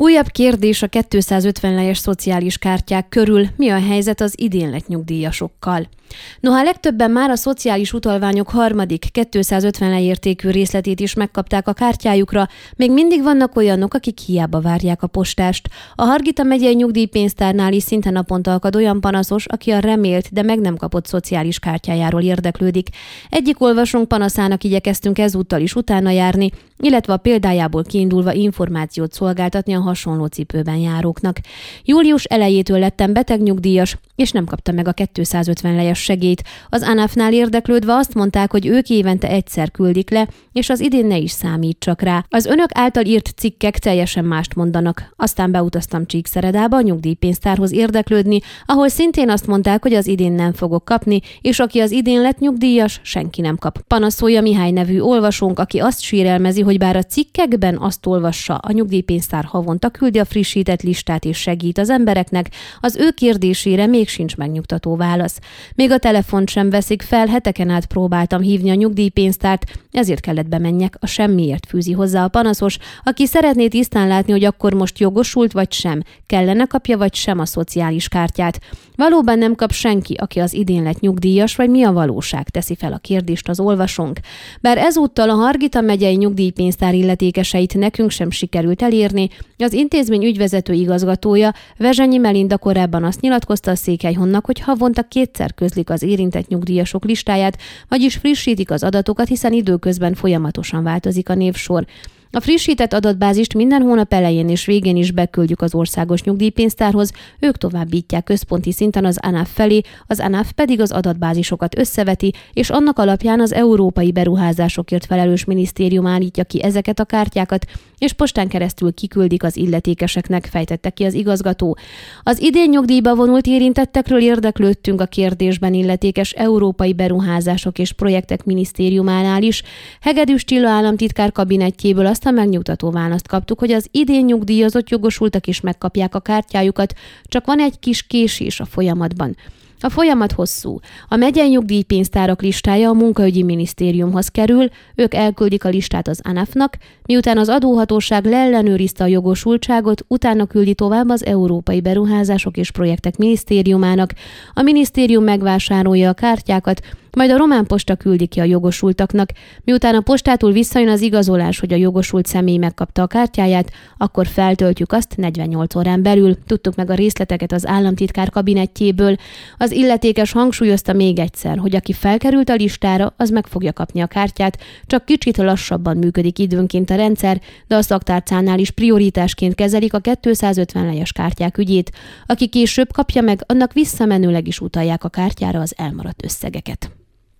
Újabb kérdés a 250 lejes szociális kártyák körül, mi a helyzet az idén lett nyugdíjasokkal. Noha legtöbben már a szociális utalványok harmadik 250 leértékű részletét is megkapták a kártyájukra, még mindig vannak olyanok, akik hiába várják a postást. A Hargita megyei nyugdíjpénztárnál is szinte naponta akad olyan panaszos, aki a remélt, de meg nem kapott szociális kártyájáról érdeklődik. Egyik olvasónk panaszának igyekeztünk ezúttal is utána járni, illetve a példájából kiindulva információt szolgáltatni a hasonló cipőben járóknak. Július elejétől lettem betegnyugdíjas, és nem kapta meg a 250 lejes segét. Az ANAF-nál érdeklődve azt mondták, hogy ők évente egyszer küldik le, és az idén ne is számít csak rá. Az önök által írt cikkek teljesen mást mondanak. Aztán beutaztam Csíkszeredába a nyugdíjpénztárhoz érdeklődni, ahol szintén azt mondták, hogy az idén nem fogok kapni, és aki az idén lett nyugdíjas, senki nem kap. Panaszolja Mihály nevű olvasónk, aki azt sírelmezi, hogy bár a cikkekben azt olvassa, a nyugdíjpénztár havonta küldi a frissített listát és segít az embereknek, az ő kérdésére még sincs megnyugtató válasz. Még a telefont sem veszik fel, heteken át próbáltam hívni a nyugdíjpénztárt, ezért kellett bemenjek, a semmiért fűzi hozzá a panaszos, aki szeretné tisztán látni, hogy akkor most jogosult vagy sem, kellene kapja vagy sem a szociális kártyát. Valóban nem kap senki, aki az idén lett nyugdíjas, vagy mi a valóság, teszi fel a kérdést az olvasónk. Bár ezúttal a Hargita megyei nyugdíjpénztár illetékeseit nekünk sem sikerült elérni, az intézmény ügyvezető igazgatója Vezsenyi Melinda korábban azt nyilatkozta a Székelyhonnak, hogy havonta kétszer közlik az érintett nyugdíjasok listáját, vagyis frissítik az adatokat, hiszen időközben folyamatosan változik a névsor. A frissített adatbázist minden hónap elején és végén is beküldjük az országos nyugdíjpénztárhoz, ők továbbítják központi szinten az ANAF felé, az ANAF pedig az adatbázisokat összeveti, és annak alapján az Európai Beruházásokért felelős minisztérium állítja ki ezeket a kártyákat, és postán keresztül kiküldik az illetékeseknek, fejtette ki az igazgató. Az idén nyugdíjba vonult érintettekről érdeklődtünk a kérdésben illetékes Európai Beruházások és Projektek Minisztériumánál is. Hegedűs Csilla államtitkár kabinetjéből azt a megnyugtató választ kaptuk, hogy az idén nyugdíjazott jogosultak is megkapják a kártyájukat, csak van egy kis késés a folyamatban. A folyamat hosszú. A megyei nyugdíjpénztárak listája a munkaügyi minisztériumhoz kerül, ők elküldik a listát az ANAF-nak, miután az adóhatóság leellenőrizte a jogosultságot, utána küldi tovább az Európai Beruházások és Projektek Minisztériumának. A minisztérium megvásárolja a kártyákat, majd a román posta küldi ki a jogosultaknak. Miután a postától visszajön az igazolás, hogy a jogosult személy megkapta a kártyáját, akkor feltöltjük azt 48 órán belül. Tudtuk meg a részleteket az államtitkár kabinetjéből. Az illetékes hangsúlyozta még egyszer, hogy aki felkerült a listára, az meg fogja kapni a kártyát, csak kicsit lassabban működik időnként a rendszer, de a szaktárcánál is prioritásként kezelik a 250 lejes kártyák ügyét. Aki később kapja meg, annak visszamenőleg is utalják a kártyára az elmaradt összegeket.